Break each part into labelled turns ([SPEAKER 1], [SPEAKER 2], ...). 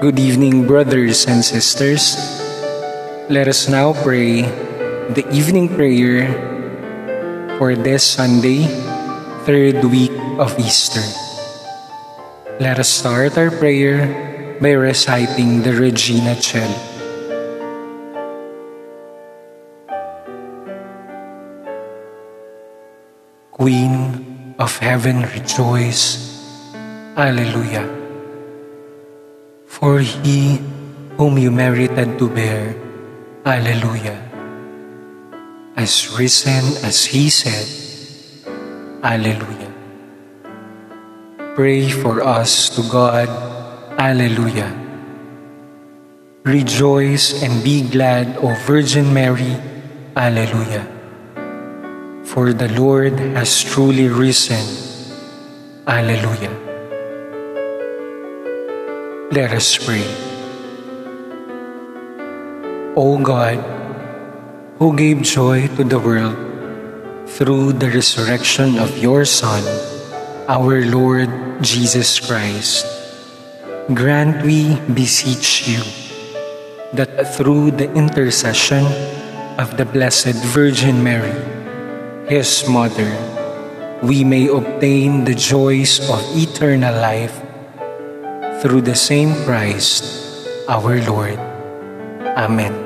[SPEAKER 1] Good evening, brothers and sisters. Let us now pray the evening prayer for this Sunday, third week of Easter. Let us start our prayer by reciting the Regina Coeli. Queen of heaven, rejoice. Alleluia. For he whom you merited to bear, Alleluia, has risen as he said, Alleluia. Pray for us to God, Alleluia. Rejoice and be glad, O Virgin Mary, Alleluia. For the Lord has truly risen, Alleluia. Let us pray. O God, who gave joy to the world through the resurrection of your Son, our Lord Jesus Christ, grant we beseech you that through the intercession of the Blessed Virgin Mary, his mother, we may obtain the joys of eternal life through the same Christ, our Lord. Amen.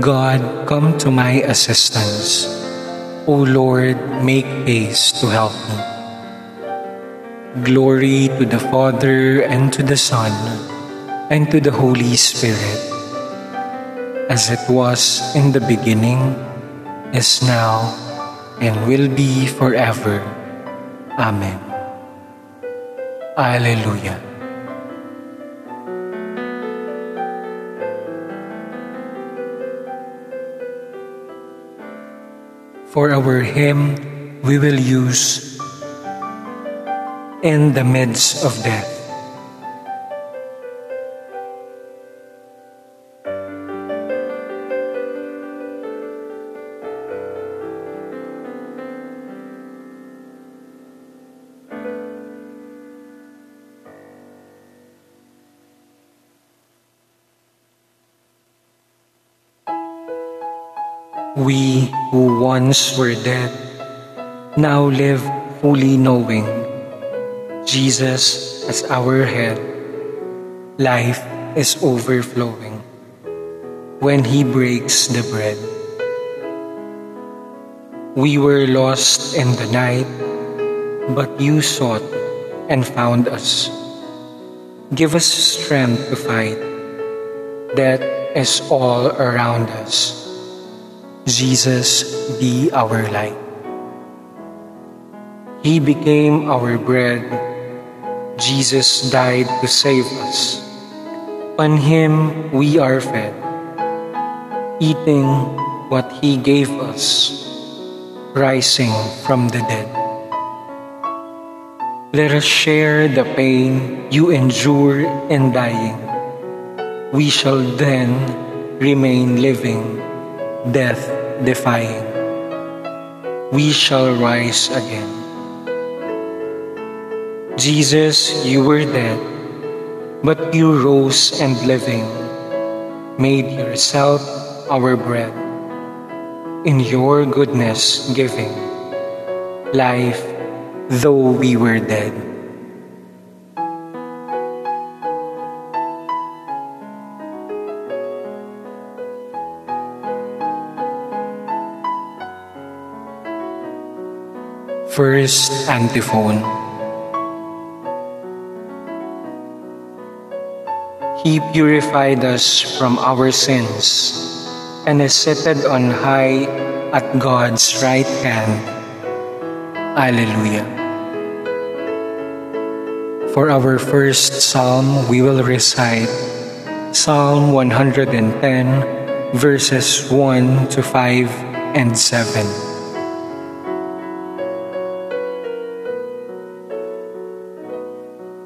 [SPEAKER 1] God, come to my assistance. O Lord, make haste to help me. Glory to the Father, and to the Son, and to the Holy Spirit, as it was in the beginning, is now, and will be forever. Amen. Alleluia. For our hymn, we will use In the Midst of Death. We who once were dead now live fully knowing Jesus as our head. Life is overflowing when He breaks the bread. We were lost in the night, but you sought and found us. Give us strength to fight. That is all around us. Jesus be our light. He became our bread. Jesus died to save us. On Him we are fed, eating what He gave us, rising from the dead. Let us share the pain you endure in dying. We shall then remain living, death defying. We shall rise again. Jesus, you were dead, but you rose and living, made yourself our bread. In your goodness giving, life though we were dead. First antiphon. He purified us from our sins and is seated on high at God's right hand. Alleluia. For our first psalm, we will recite Psalm 110, verses 1 to 5 and 7.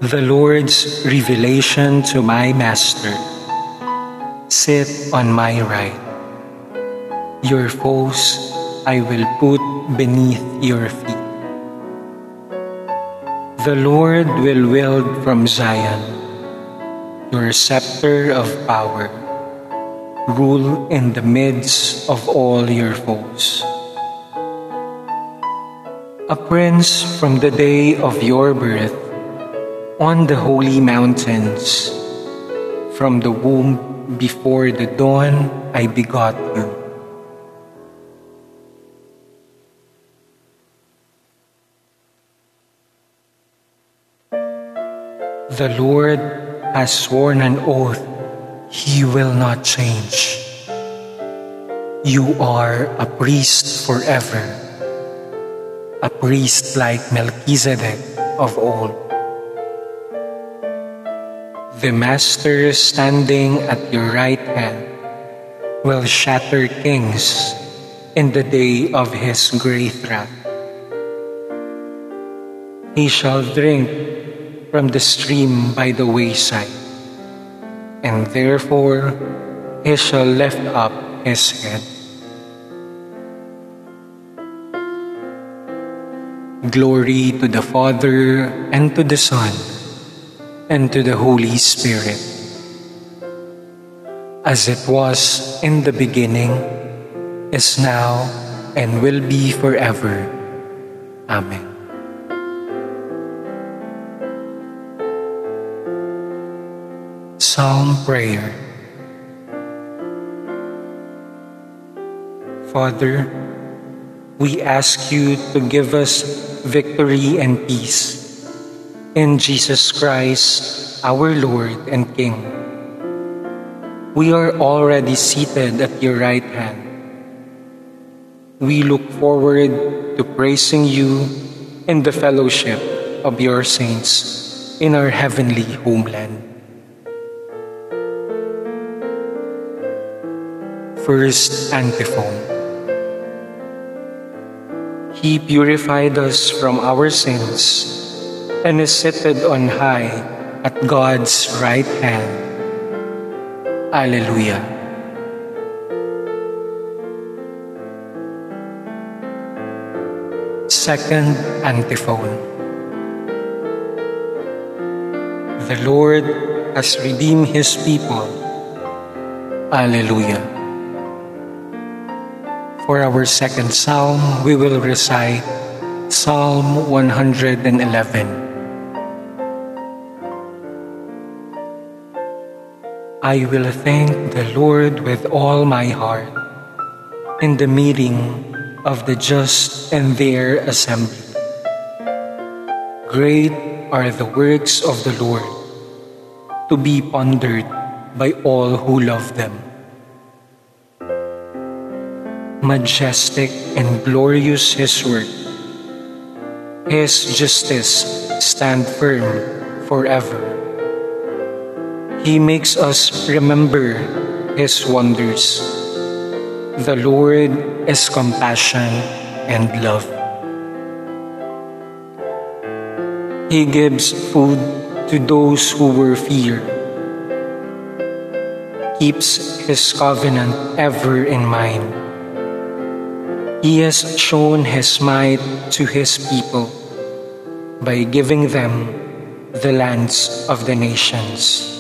[SPEAKER 1] The Lord's revelation to my Master. Sit on my right. Your foes I will put beneath your feet. The Lord will wield from Zion your scepter of power. Rule in the midst of all your foes. A prince from the day of your birth on the holy mountains. From the womb before the dawn, I begot you. The Lord has sworn an oath, He will not change. You are a priest forever, a priest like Melchizedek of old. The Master standing at your right hand will shatter kings in the day of his great wrath. He shall drink from the stream by the wayside, and therefore he shall lift up his head. Glory to the Father, and to the Son, and to the Holy Spirit, as it was in the beginning, is now, and will be forever. Amen. Psalm Prayer Father, we ask you to give us victory and peace in Jesus Christ, our Lord and King. We are already seated at your right hand. We look forward to praising you in the fellowship of your saints in our heavenly homeland. First antiphon. He purified us from our sins and is seated on high at God's right hand. Alleluia. Second antiphon. The Lord has redeemed his people. Alleluia. For our second psalm, we will recite Psalm 111. I will thank the Lord with all my heart in the meeting of the just and their assembly. Great are the works of the Lord, to be pondered by all who love them. Majestic and glorious His work, His justice stand firm forever. He makes us remember His wonders. The Lord is compassion and love. He gives food to those who were feared, keeps His covenant ever in mind. He has shown His might to His people by giving them the lands of the nations.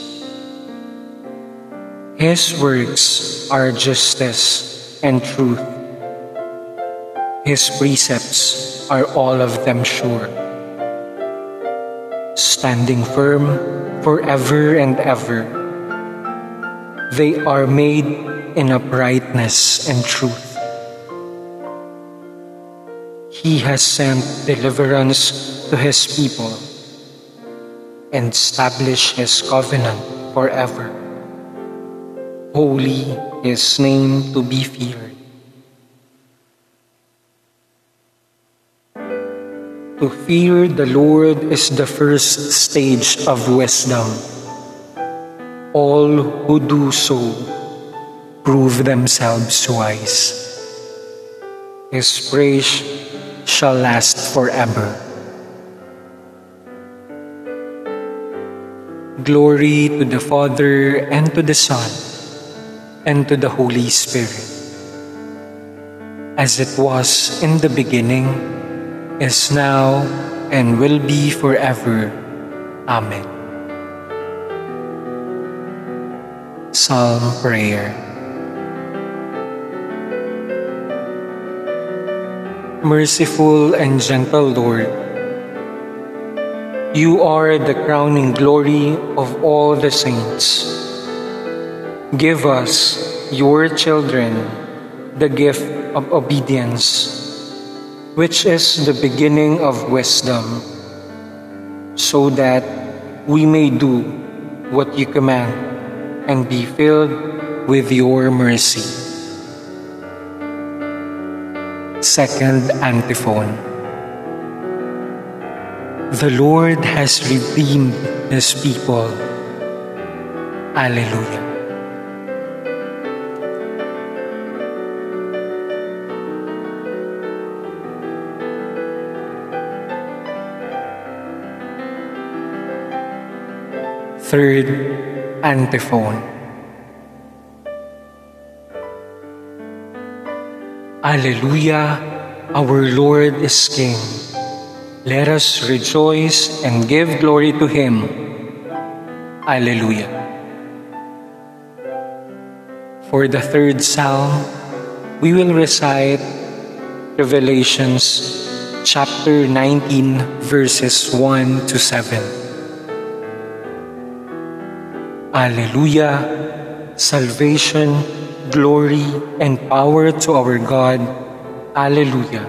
[SPEAKER 1] His works are justice and truth. His precepts are all of them sure, standing firm forever and ever. They are made in uprightness and truth. He has sent deliverance to his people and established his covenant forever holy his name to be feared. To fear the Lord is the first stage of wisdom. All who do so prove themselves wise. His praise shall last forever. Glory to the Father, and to the Son, and to the Holy Spirit. As it was in the beginning, is now, and will be forever. Amen. Psalm Prayer Merciful and gentle Lord, you are the crowning glory of all the saints. Give us, your children, the gift of obedience, which is the beginning of wisdom, so that we may do what you command and be filled with your mercy. Second antiphon. The Lord has redeemed his people. Alleluia. Third antiphon. Alleluia, our Lord is King. Let us rejoice and give glory to Him. Alleluia. For the third psalm, we will recite Revelations chapter 19, verses 1 to 7. Alleluia, salvation, glory, and power to our God. Alleluia.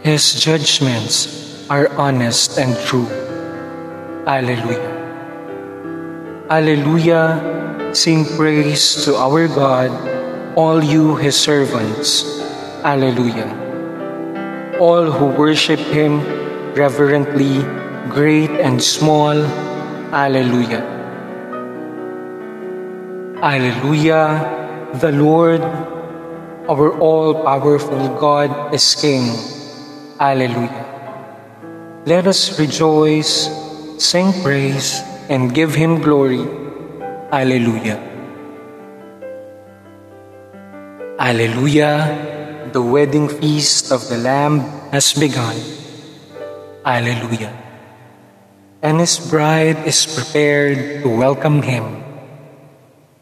[SPEAKER 1] His judgments are honest and true. Alleluia. Alleluia. Sing praise to our God, all you his servants. Alleluia. All who worship him reverently, great and small. Alleluia. Alleluia. The Lord, our all powerful God, is King. Alleluia. Let us rejoice, sing praise, and give him glory. Alleluia. Alleluia. The wedding feast of the Lamb has begun. Alleluia. And his bride is prepared to welcome him.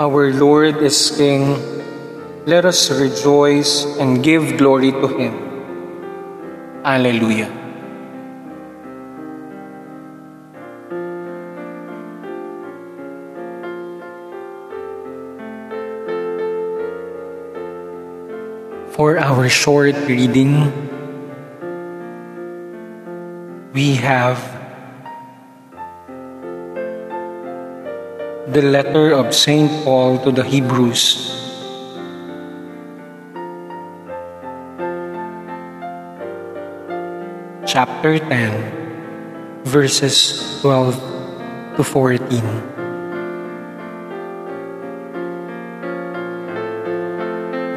[SPEAKER 1] our Lord is King. Let us rejoice and give glory to Him. Alleluia. For our short reading, we have the letter of St. Paul to the Hebrews chapter 10, verses 12 to 14.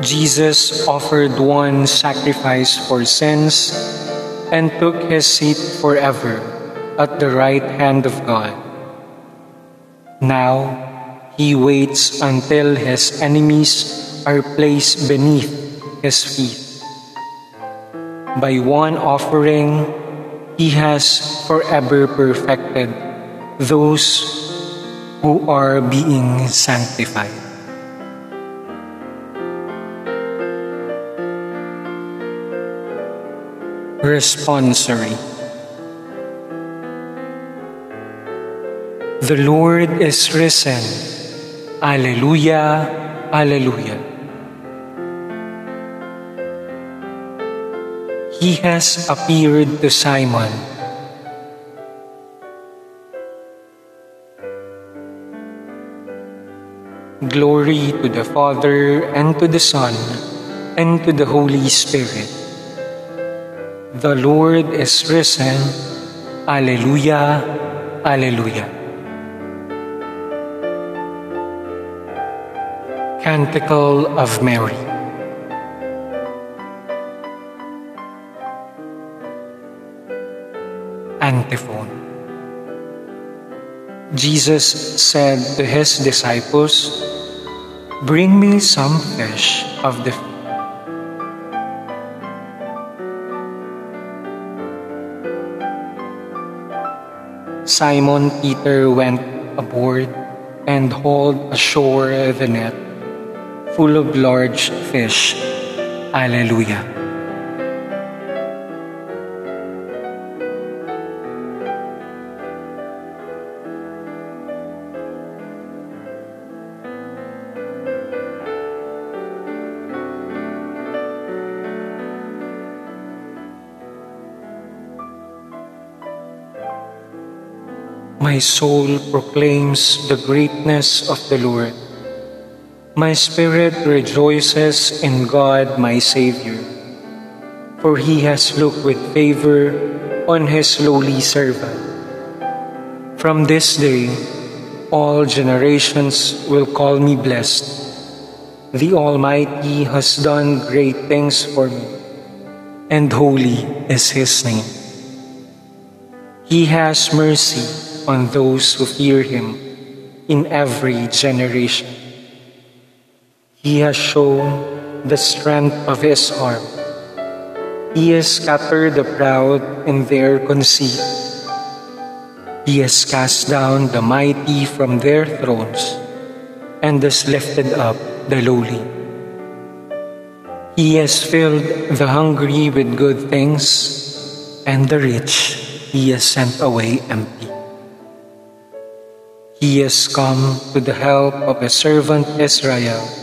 [SPEAKER 1] Jesus offered one sacrifice for sins and took his seat forever at the right hand of God. Now he waits until his enemies are placed beneath his feet. By one offering, he has forever perfected those who are being sanctified. Responsory The Lord is risen. Alleluia, Alleluia. He has appeared to Simon. Glory to the Father, and to the Son, and to the Holy Spirit. The Lord is risen. Alleluia, Alleluia. Canticle of Mary. Antiphon. Jesus said to his disciples, Bring me some fish of the Simon Peter went aboard and hauled ashore the net full of large fish. Alleluia. My soul proclaims the greatness of the Lord. My spirit rejoices in God my Savior, for he has looked with favor on his lowly servant. From this day, all generations will call me blessed. The Almighty has done great things for me, and holy is his name. He has mercy on those who fear him in every generation. He has shown the strength of his arm. He has scattered the proud in their conceit. He has cast down the mighty from their thrones and has lifted up the lowly. He has filled the hungry with good things, and the rich he has sent away empty. He has come to the help of his servant Israel,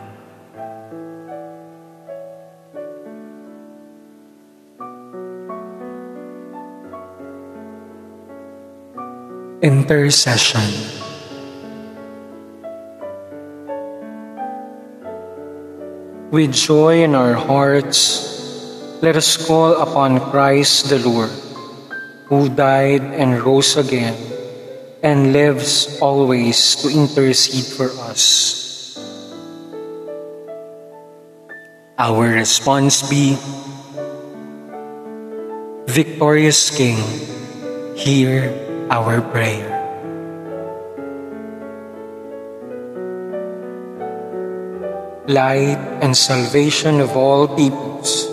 [SPEAKER 1] Intercession With joy in our hearts, let us call upon Christ the Lord, who died and rose again and lives always to intercede for us. Our response be, Victorious King, hear our prayer. Light and salvation of all peoples,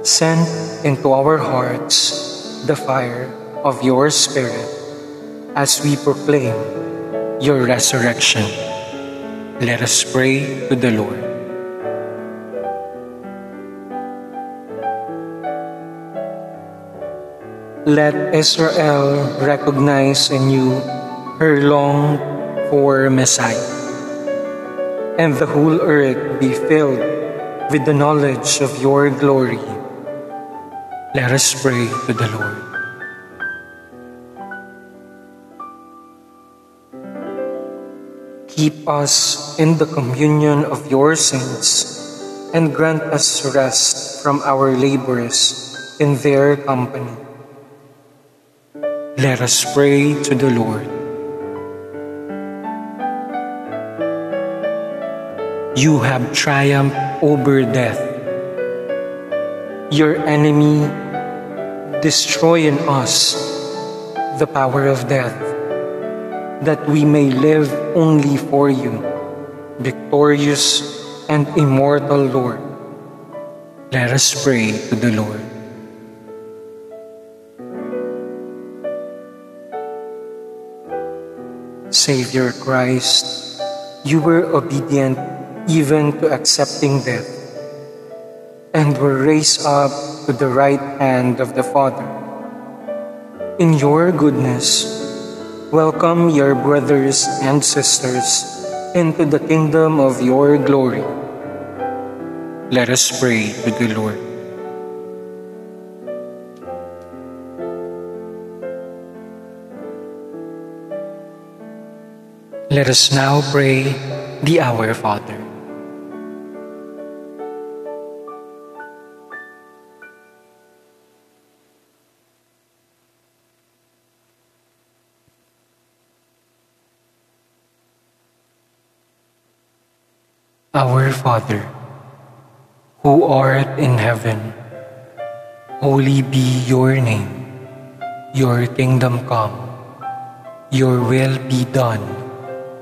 [SPEAKER 1] send into our hearts the fire of your Spirit as we proclaim your resurrection. Let us pray to the Lord. Let Israel recognize in you her long for Messiah, and the whole earth be filled with the knowledge of your glory. Let us pray to the Lord. Keep us in the communion of your saints, and grant us rest from our labors in their company let us pray to the Lord. You have triumphed over death. Your enemy destroy in us the power of death, that we may live only for you, victorious and immortal Lord. Let us pray to the Lord. Savior Christ, you were obedient even to accepting death, and were raised up to the right hand of the Father. In your goodness, welcome your brothers and sisters into the kingdom of your glory. Let us pray to the Lord. Let us now pray the Our Father. Our Father, who art in heaven, holy be your name. Your kingdom come, your will be done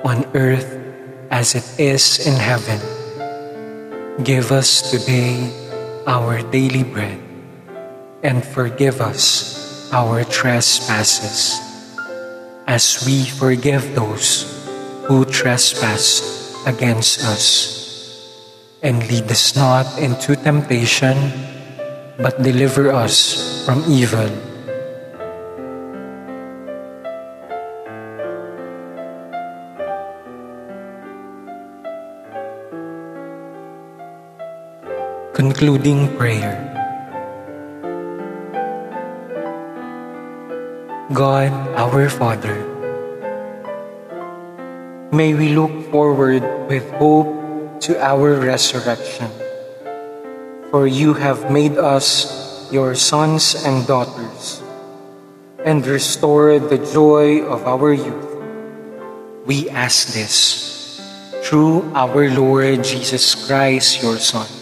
[SPEAKER 1] on earth as it is in heaven. Give us today our daily bread and forgive us our trespasses as we forgive those who trespass against us and lead us not into temptation, but deliver us from evil. Concluding Prayer God, our Father, may we look forward with hope to our resurrection. For you have made us your sons and daughters, and restored the joy of our youth. We ask this through our Lord Jesus Christ, your Son,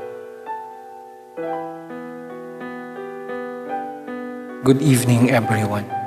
[SPEAKER 1] Good evening, everyone.